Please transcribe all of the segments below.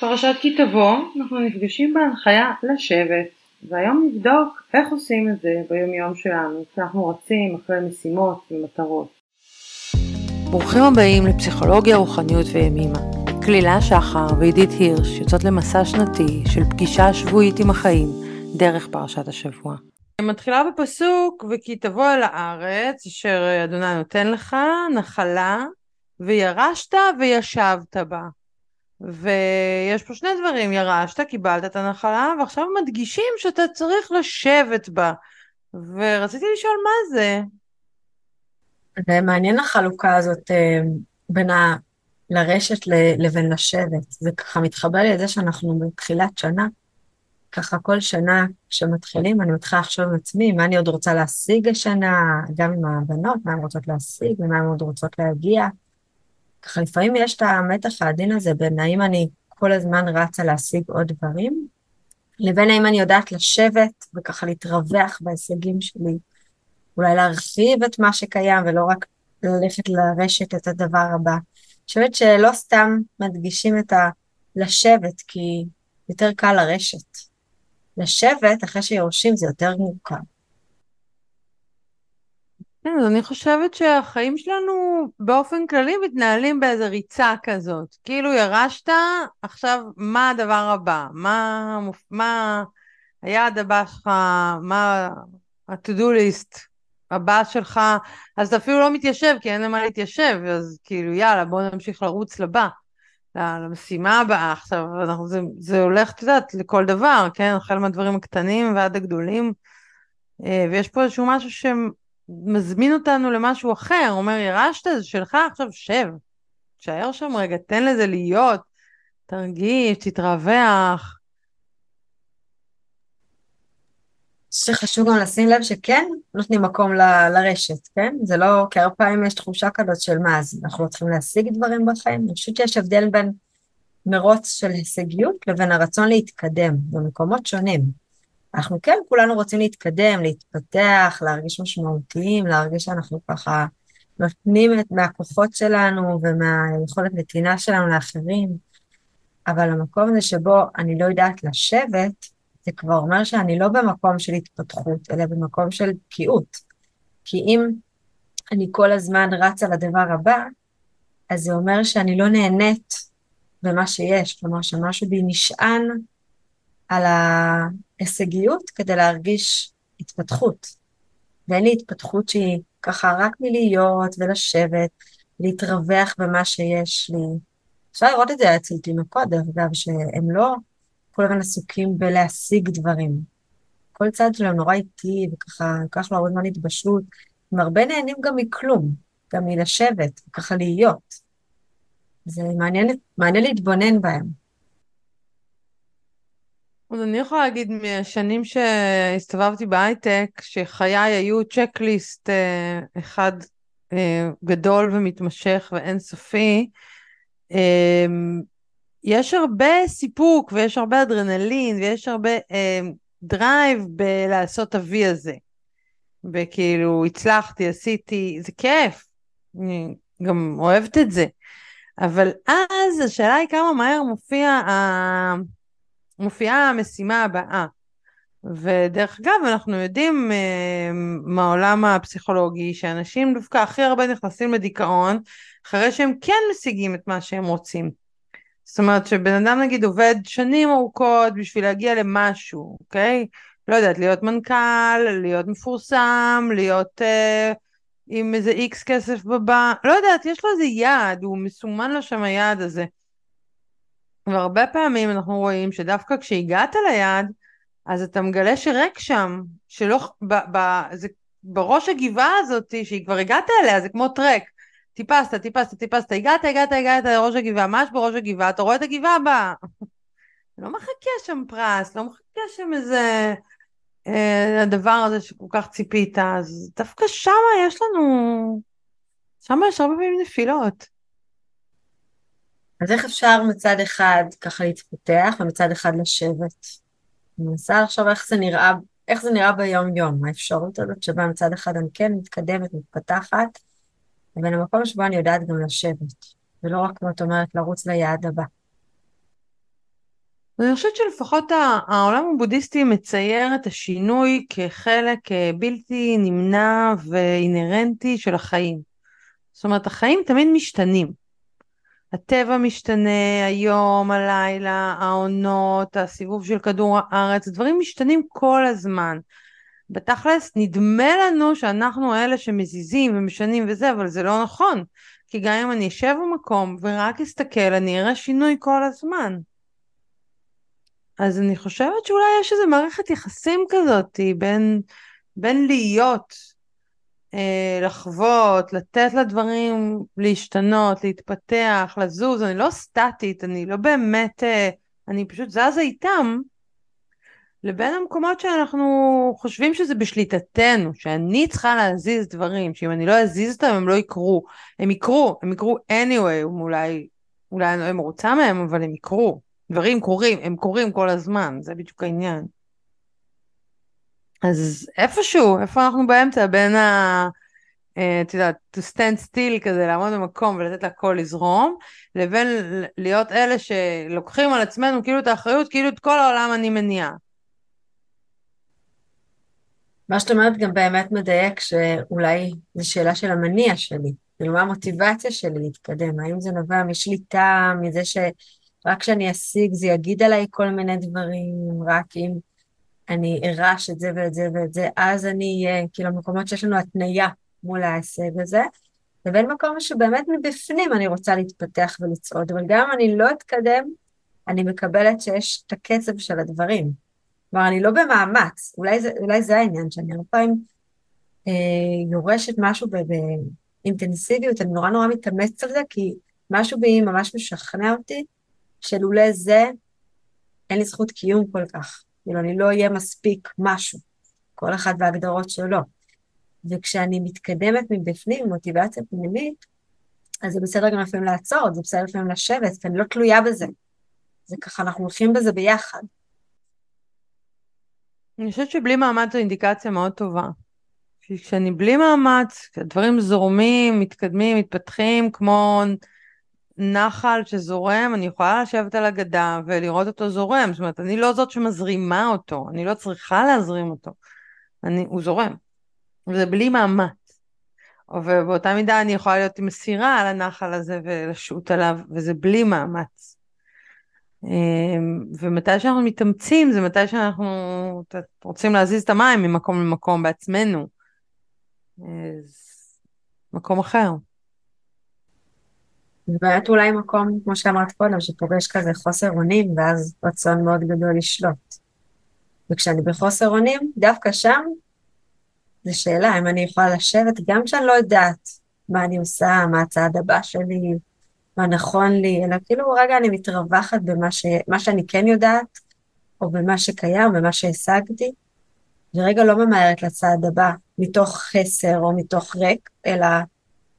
פרשת כי תבוא, אנחנו נפגשים בהנחיה לשבת, והיום נבדוק איך עושים את זה ביום יום שלנו, כשאנחנו רצים אחרי משימות ומטרות. ברוכים הבאים לפסיכולוגיה, רוחניות וימימה. כלילה שחר ועידית הירש יוצאות למסע שנתי של פגישה שבועית עם החיים דרך פרשת השבוע. מתחילה בפסוק וכי תבוא אל הארץ אשר אדוני נותן לך נחלה וירשת וישבת בה. ויש פה שני דברים, ירשת, קיבלת את הנחלה, ועכשיו מדגישים שאתה צריך לשבת בה. ורציתי לשאול מה זה. זה מעניין החלוקה הזאת אה, בין ה... לרשת לבין לשבת. זה ככה מתחבר לי לזה שאנחנו בתחילת שנה. ככה כל שנה כשמתחילים, אני מתחילה לחשוב עם עצמי מה אני עוד רוצה להשיג השנה, גם עם הבנות, מה הן רוצות להשיג ומה הן עוד רוצות להגיע. ככה לפעמים יש את המתח העדין הזה בין האם אני כל הזמן רצה להשיג עוד דברים, לבין האם אני יודעת לשבת וככה להתרווח בהישגים שלי, אולי להרחיב את מה שקיים ולא רק ללכת לרשת את הדבר הבא. אני חושבת שלא סתם מדגישים את הלשבת, כי יותר קל לרשת. לשבת אחרי שיורשים זה יותר מורכב. כן, אז אני חושבת שהחיים שלנו באופן כללי מתנהלים באיזה ריצה כזאת. כאילו ירשת, עכשיו מה הדבר הבא? מה, מה היעד הבא שלך? מה ה-to-do list הבא שלך? אז אתה אפילו לא מתיישב, כי אין למה להתיישב, אז כאילו יאללה, בוא נמשיך לרוץ לבא. למשימה הבאה עכשיו, אנחנו, זה, זה הולך, את יודעת, לכל דבר, כן? החל מהדברים הקטנים ועד הגדולים, אה, ויש פה איזשהו משהו מזמין אותנו למשהו אחר, אומר ירשת, זה שלך, עכשיו שב, תשאר שם רגע, תן לזה להיות, תרגיש, תתרווח. שחשוב גם לשים לב שכן נותנים מקום ל- לרשת, כן? זה לא, כי הרבה פעמים יש תחושה כזאת של מה, אז אנחנו לא צריכים להשיג דברים בחיים? אני חושבת שיש הבדל בין מרוץ של הישגיות לבין הרצון להתקדם במקומות שונים. אנחנו כן, כולנו רוצים להתקדם, להתפתח, להרגיש משמעותיים, להרגיש שאנחנו ככה נותנים מהכוחות שלנו ומהיכולת נתינה שלנו לאחרים, אבל המקום הזה שבו אני לא יודעת לשבת, זה כבר אומר שאני לא במקום של התפתחות, אלא במקום של בקיאות. כי אם אני כל הזמן רצה לדבר הבא, אז זה אומר שאני לא נהנית במה שיש, כלומר שמשהו בי נשען על ההישגיות כדי להרגיש התפתחות. ואין לי התפתחות שהיא ככה רק מלהיות ולשבת, להתרווח במה שיש לי. אפשר לראות את זה אצל תינוקות, דרך אגב, שהם לא כל הזמן עסוקים בלהשיג דברים. כל צד שלהם נורא איטי, וככה, לקח לו הרבה זמן התבשלות. הם הרבה נהנים גם מכלום, גם מלשבת, וככה להיות. זה מעניין, מעניין להתבונן בהם. אז אני יכולה להגיד מהשנים שהסתובבתי בהייטק, שחיי היו checklist אה, אחד אה, גדול ומתמשך ואינסופי, אה, יש הרבה סיפוק ויש הרבה אדרנלין ויש הרבה drive בלעשות את הוי הזה. וכאילו הצלחתי, עשיתי, זה כיף, אני גם אוהבת את זה. אבל אז השאלה היא כמה מהר מופיע ה... מופיעה המשימה הבאה. ודרך אגב, אנחנו יודעים אה, מהעולם הפסיכולוגי שאנשים דווקא הכי הרבה נכנסים לדיכאון אחרי שהם כן משיגים את מה שהם רוצים. זאת אומרת שבן אדם נגיד עובד שנים ארוכות בשביל להגיע למשהו, אוקיי? לא יודעת, להיות מנכ"ל, להיות מפורסם, להיות אה, עם איזה איקס כסף בבא, לא יודעת, יש לו איזה יעד, הוא מסומן לו שם היעד הזה. והרבה פעמים אנחנו רואים שדווקא כשהגעת ליעד, אז אתה מגלה שריק שם, שלא, ב, ב, זה, בראש הגבעה הזאת, שהיא כבר הגעת אליה, זה כמו טרק. טיפסת, טיפסת, טיפסת, הגעת, הגעת, הגעת לראש הגבעה, ממש בראש הגבעה, אתה רואה את הגבעה הבאה. לא מחכה שם פרס, לא מחכה שם איזה... אה, הדבר הזה שכל כך ציפית, אז דווקא שמה יש לנו... שמה יש הרבה פעמים נפילות. אז איך אפשר מצד אחד ככה להתפתח ומצד אחד לשבת? אני מנסה לחשוב איך זה נראה, איך זה נראה ביום-יום, האפשרות הזאת שבה מצד אחד אני כן מתקדמת, מתפתחת, לבין המקום שבו אני יודעת גם לשבת, ולא רק, כמו את אומרת, לרוץ ליעד הבא. אני חושבת שלפחות העולם הבודהיסטי מצייר את השינוי כחלק בלתי נמנע ואינהרנטי של החיים. זאת אומרת, החיים תמיד משתנים. הטבע משתנה, היום, הלילה, העונות, הסיבוב של כדור הארץ, דברים משתנים כל הזמן. בתכלס, נדמה לנו שאנחנו אלה שמזיזים ומשנים וזה, אבל זה לא נכון. כי גם אם אני אשב במקום ורק אסתכל, אני אראה שינוי כל הזמן. אז אני חושבת שאולי יש איזו מערכת יחסים כזאת בין, בין להיות, לחוות, לתת לדברים להשתנות, להתפתח, לזוז, אני לא סטטית, אני לא באמת, אה, אני פשוט זזה איתם, לבין המקומות שאנחנו חושבים שזה בשליטתנו, שאני צריכה להזיז דברים, שאם אני לא אזיז אותם הם לא יקרו. הם יקרו, הם יקרו anyway, אולי, אולי אני לא מרוצה מהם, אבל הם יקרו. דברים קורים, הם קורים כל הזמן, זה בדיוק העניין. אז איפשהו, איפה אנחנו באמצע בין ה... אה, את יודעת, to stand still כזה, לעמוד במקום ולתת לכל לזרום, לבין להיות אלה שלוקחים על עצמנו כאילו את האחריות, כאילו את כל העולם אני מניעה. מה שאת אומרת גם באמת מדייק שאולי זו שאלה של המניע שלי, כאילו מה המוטיבציה שלי להתקדם, האם זה נובע משליטה, מזה שרק כשאני אשיג זה יגיד עליי כל מיני דברים, רק אם אני ארש את זה ואת זה ואת זה, אז אני אהיה, כאילו מקומות שיש לנו התניה מול ההישג הזה, לבין מקום שבאמת מבפנים אני רוצה להתפתח ולצעוד, אבל גם אם אני לא אתקדם, אני מקבלת שיש את הקצב של הדברים. כלומר, אני לא במאמץ, אולי זה, אולי זה העניין, שאני הרבה פעמים אה, יורשת משהו באינטנסיביות, אני נורא נורא מתאמצת על זה, כי משהו בי ממש משכנע אותי, שלולא זה, אין לי זכות קיום כל כך. כאילו, אני לא אהיה מספיק משהו, כל אחד בהגדרות שלו. וכשאני מתקדמת מבפנים, מוטיבציה פנימית, אז זה בסדר גם לפעמים לעצור, זה בסדר לפעמים לשבת, כי אני לא תלויה בזה. זה ככה, אנחנו הולכים בזה ביחד. אני חושבת שבלי מאמץ זו אינדיקציה מאוד טובה. כשאני בלי מאמץ, כשהדברים זורמים, מתקדמים, מתפתחים, כמו נחל שזורם, אני יכולה לשבת על הגדה ולראות אותו זורם. זאת אומרת, אני לא זאת שמזרימה אותו, אני לא צריכה להזרים אותו. אני, הוא זורם. וזה בלי מאמץ. ובאותה מידה אני יכולה להיות עם סירה על הנחל הזה ולשוט עליו, וזה בלי מאמץ. אמ, ומתי שאנחנו מתאמצים זה מתי שאנחנו רוצים להזיז את המים ממקום למקום בעצמנו. אז מקום אחר. באמת אולי מקום, כמו שאמרת קודם, שפוגש כזה חוסר אונים, ואז רצון מאוד גדול לשלוט. וכשאני בחוסר אונים, דווקא שם, זו שאלה אם אני יכולה לשבת, גם כשאני לא יודעת מה אני עושה, מה הצעד הבא שלי, מה נכון לי, אלא כאילו רגע אני מתרווחת במה ש... שאני כן יודעת, או במה שקיים, במה שהשגתי, ורגע לא ממהרת לצעד הבא, מתוך חסר או מתוך ריק, אלא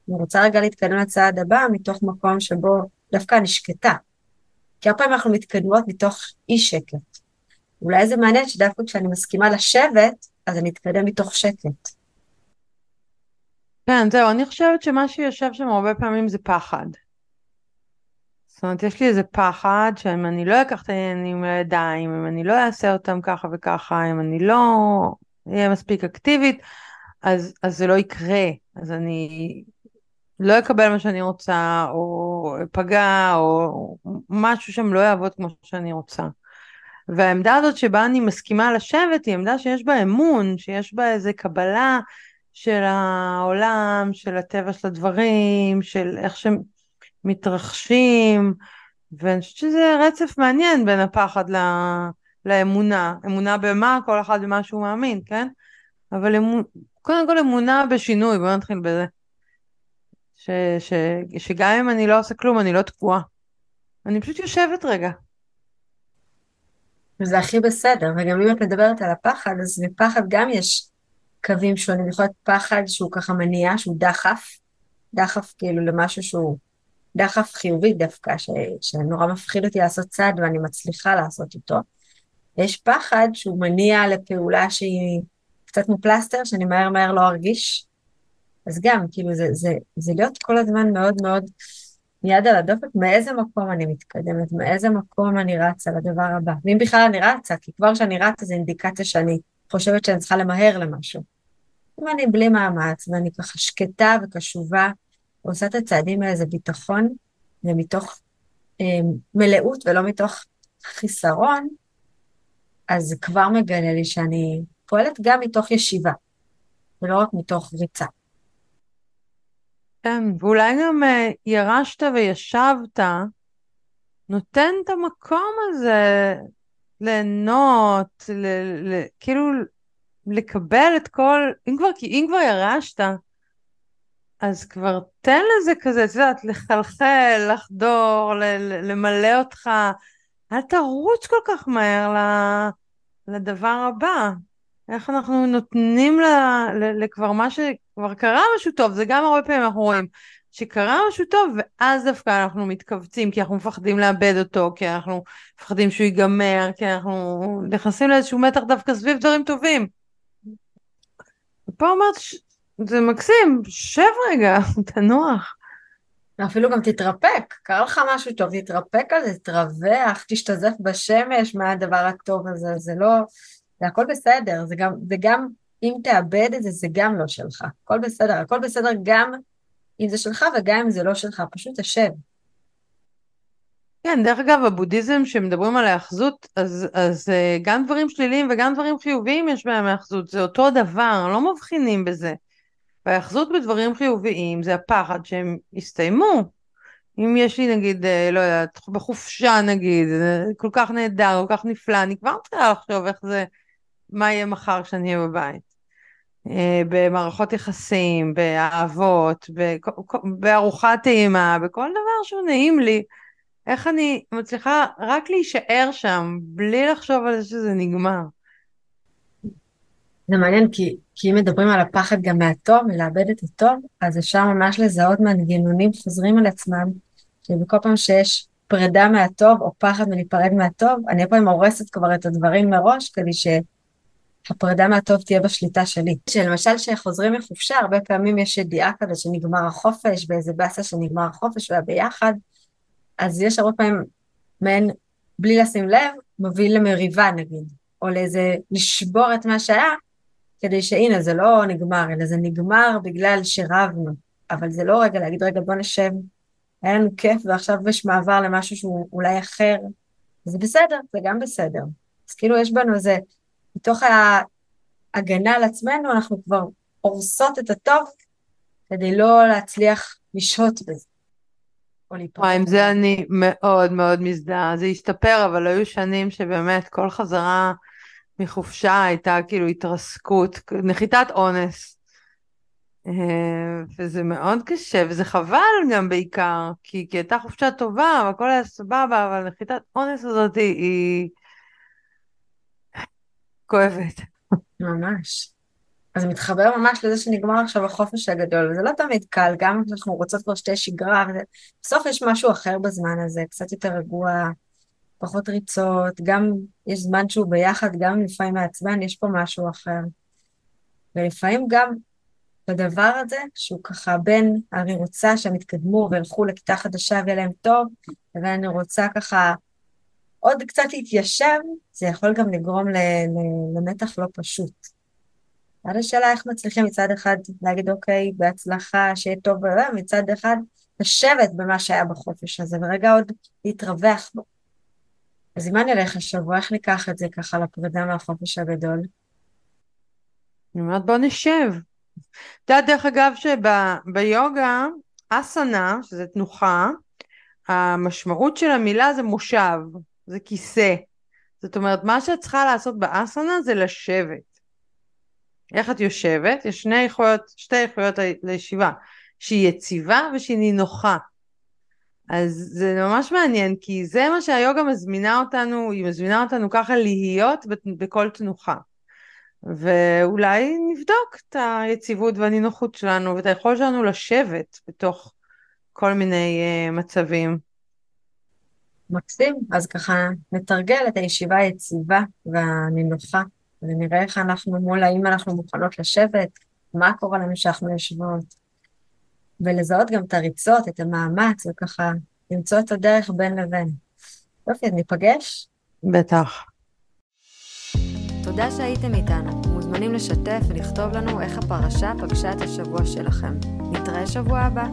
אני רוצה רגע להתקדם לצעד הבא מתוך מקום שבו דווקא אני שקטה. כי הרבה פעמים אנחנו מתקדמות מתוך אי שקט. אולי זה מעניין שדווקא כשאני מסכימה לשבת, אז אני אתקדם מתוך שקט. כן, זהו, אני חושבת שמה שיושב שם הרבה פעמים זה פחד. זאת אומרת, יש לי איזה פחד שאם אני לא אקח את העניינים לידיים, אם אני לא אעשה אותם ככה וככה, אם אני לא אהיה מספיק אקטיבית, אז, אז זה לא יקרה. אז אני לא אקבל מה שאני רוצה, או אפגע, או משהו שם לא יעבוד כמו שאני רוצה. והעמדה הזאת שבה אני מסכימה לשבת היא עמדה שיש בה אמון, שיש בה איזה קבלה של העולם, של הטבע של הדברים, של איך שהם... מתרחשים, ואני חושבת שזה רצף מעניין בין הפחד ל... לאמונה. אמונה במה? כל אחד במה שהוא מאמין, כן? אבל אמונה, קודם כל אמונה בשינוי, בואו נתחיל בזה. ש... ש... שגם אם אני לא עושה כלום, אני לא תקועה. אני פשוט יושבת רגע. וזה הכי בסדר, וגם אם את מדברת על הפחד, אז בפחד גם יש קווים שונים. יכול להיות פחד שהוא ככה מניע, שהוא דחף, דחף כאילו למשהו שהוא דחף חיובי דווקא, ש, שנורא מפחיד אותי לעשות צעד ואני מצליחה לעשות אותו. יש פחד שהוא מניע לפעולה שהיא קצת כמו פלסטר, שאני מהר מהר לא ארגיש. אז גם, כאילו, זה, זה, זה להיות כל הזמן מאוד מאוד יד על הדופק, מאיזה מקום אני מתקדמת, מאיזה מקום אני רצה לדבר הבא. ואם בכלל אני רצה, כי כבר כשאני רצה זה אינדיקציה שאני חושבת שאני צריכה למהר למשהו. אם אני בלי מאמץ, ואני ככה שקטה וקשובה, ועושה את הצעדים האלה, זה ביטחון, ומתוך אה, מלאות ולא מתוך חיסרון, אז זה כבר מגלה לי שאני פועלת גם מתוך ישיבה, ולא רק מתוך ריצה. כן, ואולי גם uh, ירשת וישבת, נותן את המקום הזה ליהנות, ל- ל- כאילו לקבל את כל, אם כבר, אם כבר ירשת, אז כבר תן לזה כזה, את יודעת, לחלחל, לחדור, ל- למלא אותך. אל תרוץ כל כך מהר לדבר הבא. איך אנחנו נותנים לכבר מה שכבר קרה משהו טוב, זה גם הרבה פעמים אנחנו רואים שקרה משהו טוב ואז דווקא אנחנו מתכווצים כי אנחנו מפחדים לאבד אותו, כי אנחנו מפחדים שהוא ייגמר, כי אנחנו נכנסים לאיזשהו מתח דווקא סביב דברים טובים. ופה אומרת, זה מקסים, שב רגע, תנוח. אפילו גם תתרפק, קרה לך משהו טוב, תתרפק על זה, תרווח, תשתזף בשמש מהדבר הטוב הזה, זה לא, זה הכל בסדר, זה גם, זה גם, אם תאבד את זה, זה גם לא שלך, הכל בסדר, הכל בסדר גם אם זה שלך וגם אם זה לא שלך, פשוט תשב. כן, דרך אגב, הבודהיזם שמדברים על ההאחזות, אז, אז אה, גם דברים שליליים וגם דברים חיוביים יש בהם האחזות, זה אותו דבר, לא מבחינים בזה. וההאחזות בדברים חיוביים זה הפחד שהם יסתיימו. אם יש לי נגיד, אה, לא יודעת, בחופשה נגיד, כל כך נהדר, כל כך נפלא, אני כבר מתחילה לחשוב איך זה, מה יהיה מחר כשאני אהיה בבית. אה, במערכות יחסים, באהבות, בארוחת טעימה, בכל דבר שהוא נעים לי, איך אני מצליחה רק להישאר שם, בלי לחשוב על זה שזה נגמר. זה מעניין, כי, כי אם מדברים על הפחד גם מהטוב, מלאבד את הטוב, אז אפשר ממש לזהות מנגנונים חוזרים על עצמם, שבכל פעם שיש פרידה מהטוב או פחד מלהיפרד מהטוב, אני הרבה פעמים הורסת כבר את הדברים מראש, כדי שהפרידה מהטוב תהיה בשליטה שלי. שלמשל כשחוזרים מחופשה, הרבה פעמים יש ידיעה כזאת שנגמר החופש, באיזה באסה שנגמר החופש והיה ביחד, אז יש הרבה פעמים מעין, בלי לשים לב, מוביל למריבה נגיד, או לאיזה לשבור את מה שהיה, כדי שהנה זה לא נגמר, אלא זה נגמר בגלל שרבנו, אבל זה לא רגע להגיד רגע בוא נשב, היה לנו כיף ועכשיו יש מעבר למשהו שהוא אולי אחר, זה בסדר, זה גם בסדר. אז כאילו יש בנו איזה, מתוך ההגנה על עצמנו אנחנו כבר הורסות את הטוב כדי לא להצליח לשהות בזה. עם זה אני מאוד מאוד מזדהה. זה השתפר, אבל היו שנים שבאמת כל חזרה מחופשה הייתה כאילו התרסקות, נחיתת אונס. אה, וזה מאוד קשה, וזה חבל גם בעיקר, כי, כי הייתה חופשה טובה, והכל היה סבבה, אבל נחיתת אונס הזאת היא... כואבת. ממש. אז זה מתחבר ממש לזה שנגמר עכשיו החופש הגדול, וזה לא תמיד קל, גם כשאנחנו רוצות כבר שתי שגרה, וזה... בסוף יש משהו אחר בזמן הזה, קצת יותר רגוע, פחות ריצות, גם יש זמן שהוא ביחד, גם לפעמים מעצבן, יש פה משהו אחר. ולפעמים גם בדבר הזה, שהוא ככה בין אני רוצה שהם יתקדמו וילכו לכיתה חדשה ויהיה להם טוב, לבין אני רוצה ככה עוד קצת להתיישב, זה יכול גם לגרום למתח לא פשוט. עד השאלה איך מצליחים מצד אחד להגיד אוקיי, בהצלחה, שיהיה טוב, ומצד אחד לשבת במה שהיה בחופש הזה, ורגע עוד להתרווח בו. אז אם אני אלך השבוע, איך ניקח את זה ככה לפרידה מהחופש הגדול? אני אומרת, בוא נשב. את יודעת, דרך אגב, שביוגה, אסנה, שזה תנוחה, המשמעות של המילה זה מושב, זה כיסא. זאת אומרת, מה שאת צריכה לעשות באסנה זה לשבת. איך את יושבת? יש שני איכויות, שתי איכויות לישיבה, שהיא יציבה ושהיא נינוחה. אז זה ממש מעניין, כי זה מה שהיוגה מזמינה אותנו, היא מזמינה אותנו ככה להיות בכל תנוחה. ואולי נבדוק את היציבות והנינוחות שלנו ואת היכולת שלנו לשבת בתוך כל מיני uh, מצבים. מקסים, אז ככה נתרגל את הישיבה היציבה והנינוחה, ונראה איך אנחנו מול האם אנחנו מוכנות לשבת, מה קורה לנו שאנחנו יושבות. ולזהות גם את הריצות, את המאמץ, וככה למצוא את הדרך בין לבין. יופי, אז ניפגש? בטח. תודה שהייתם איתנו. מוזמנים לשתף ולכתוב לנו איך הפרשה פגשה את השבוע שלכם. נתראה שבוע הבא.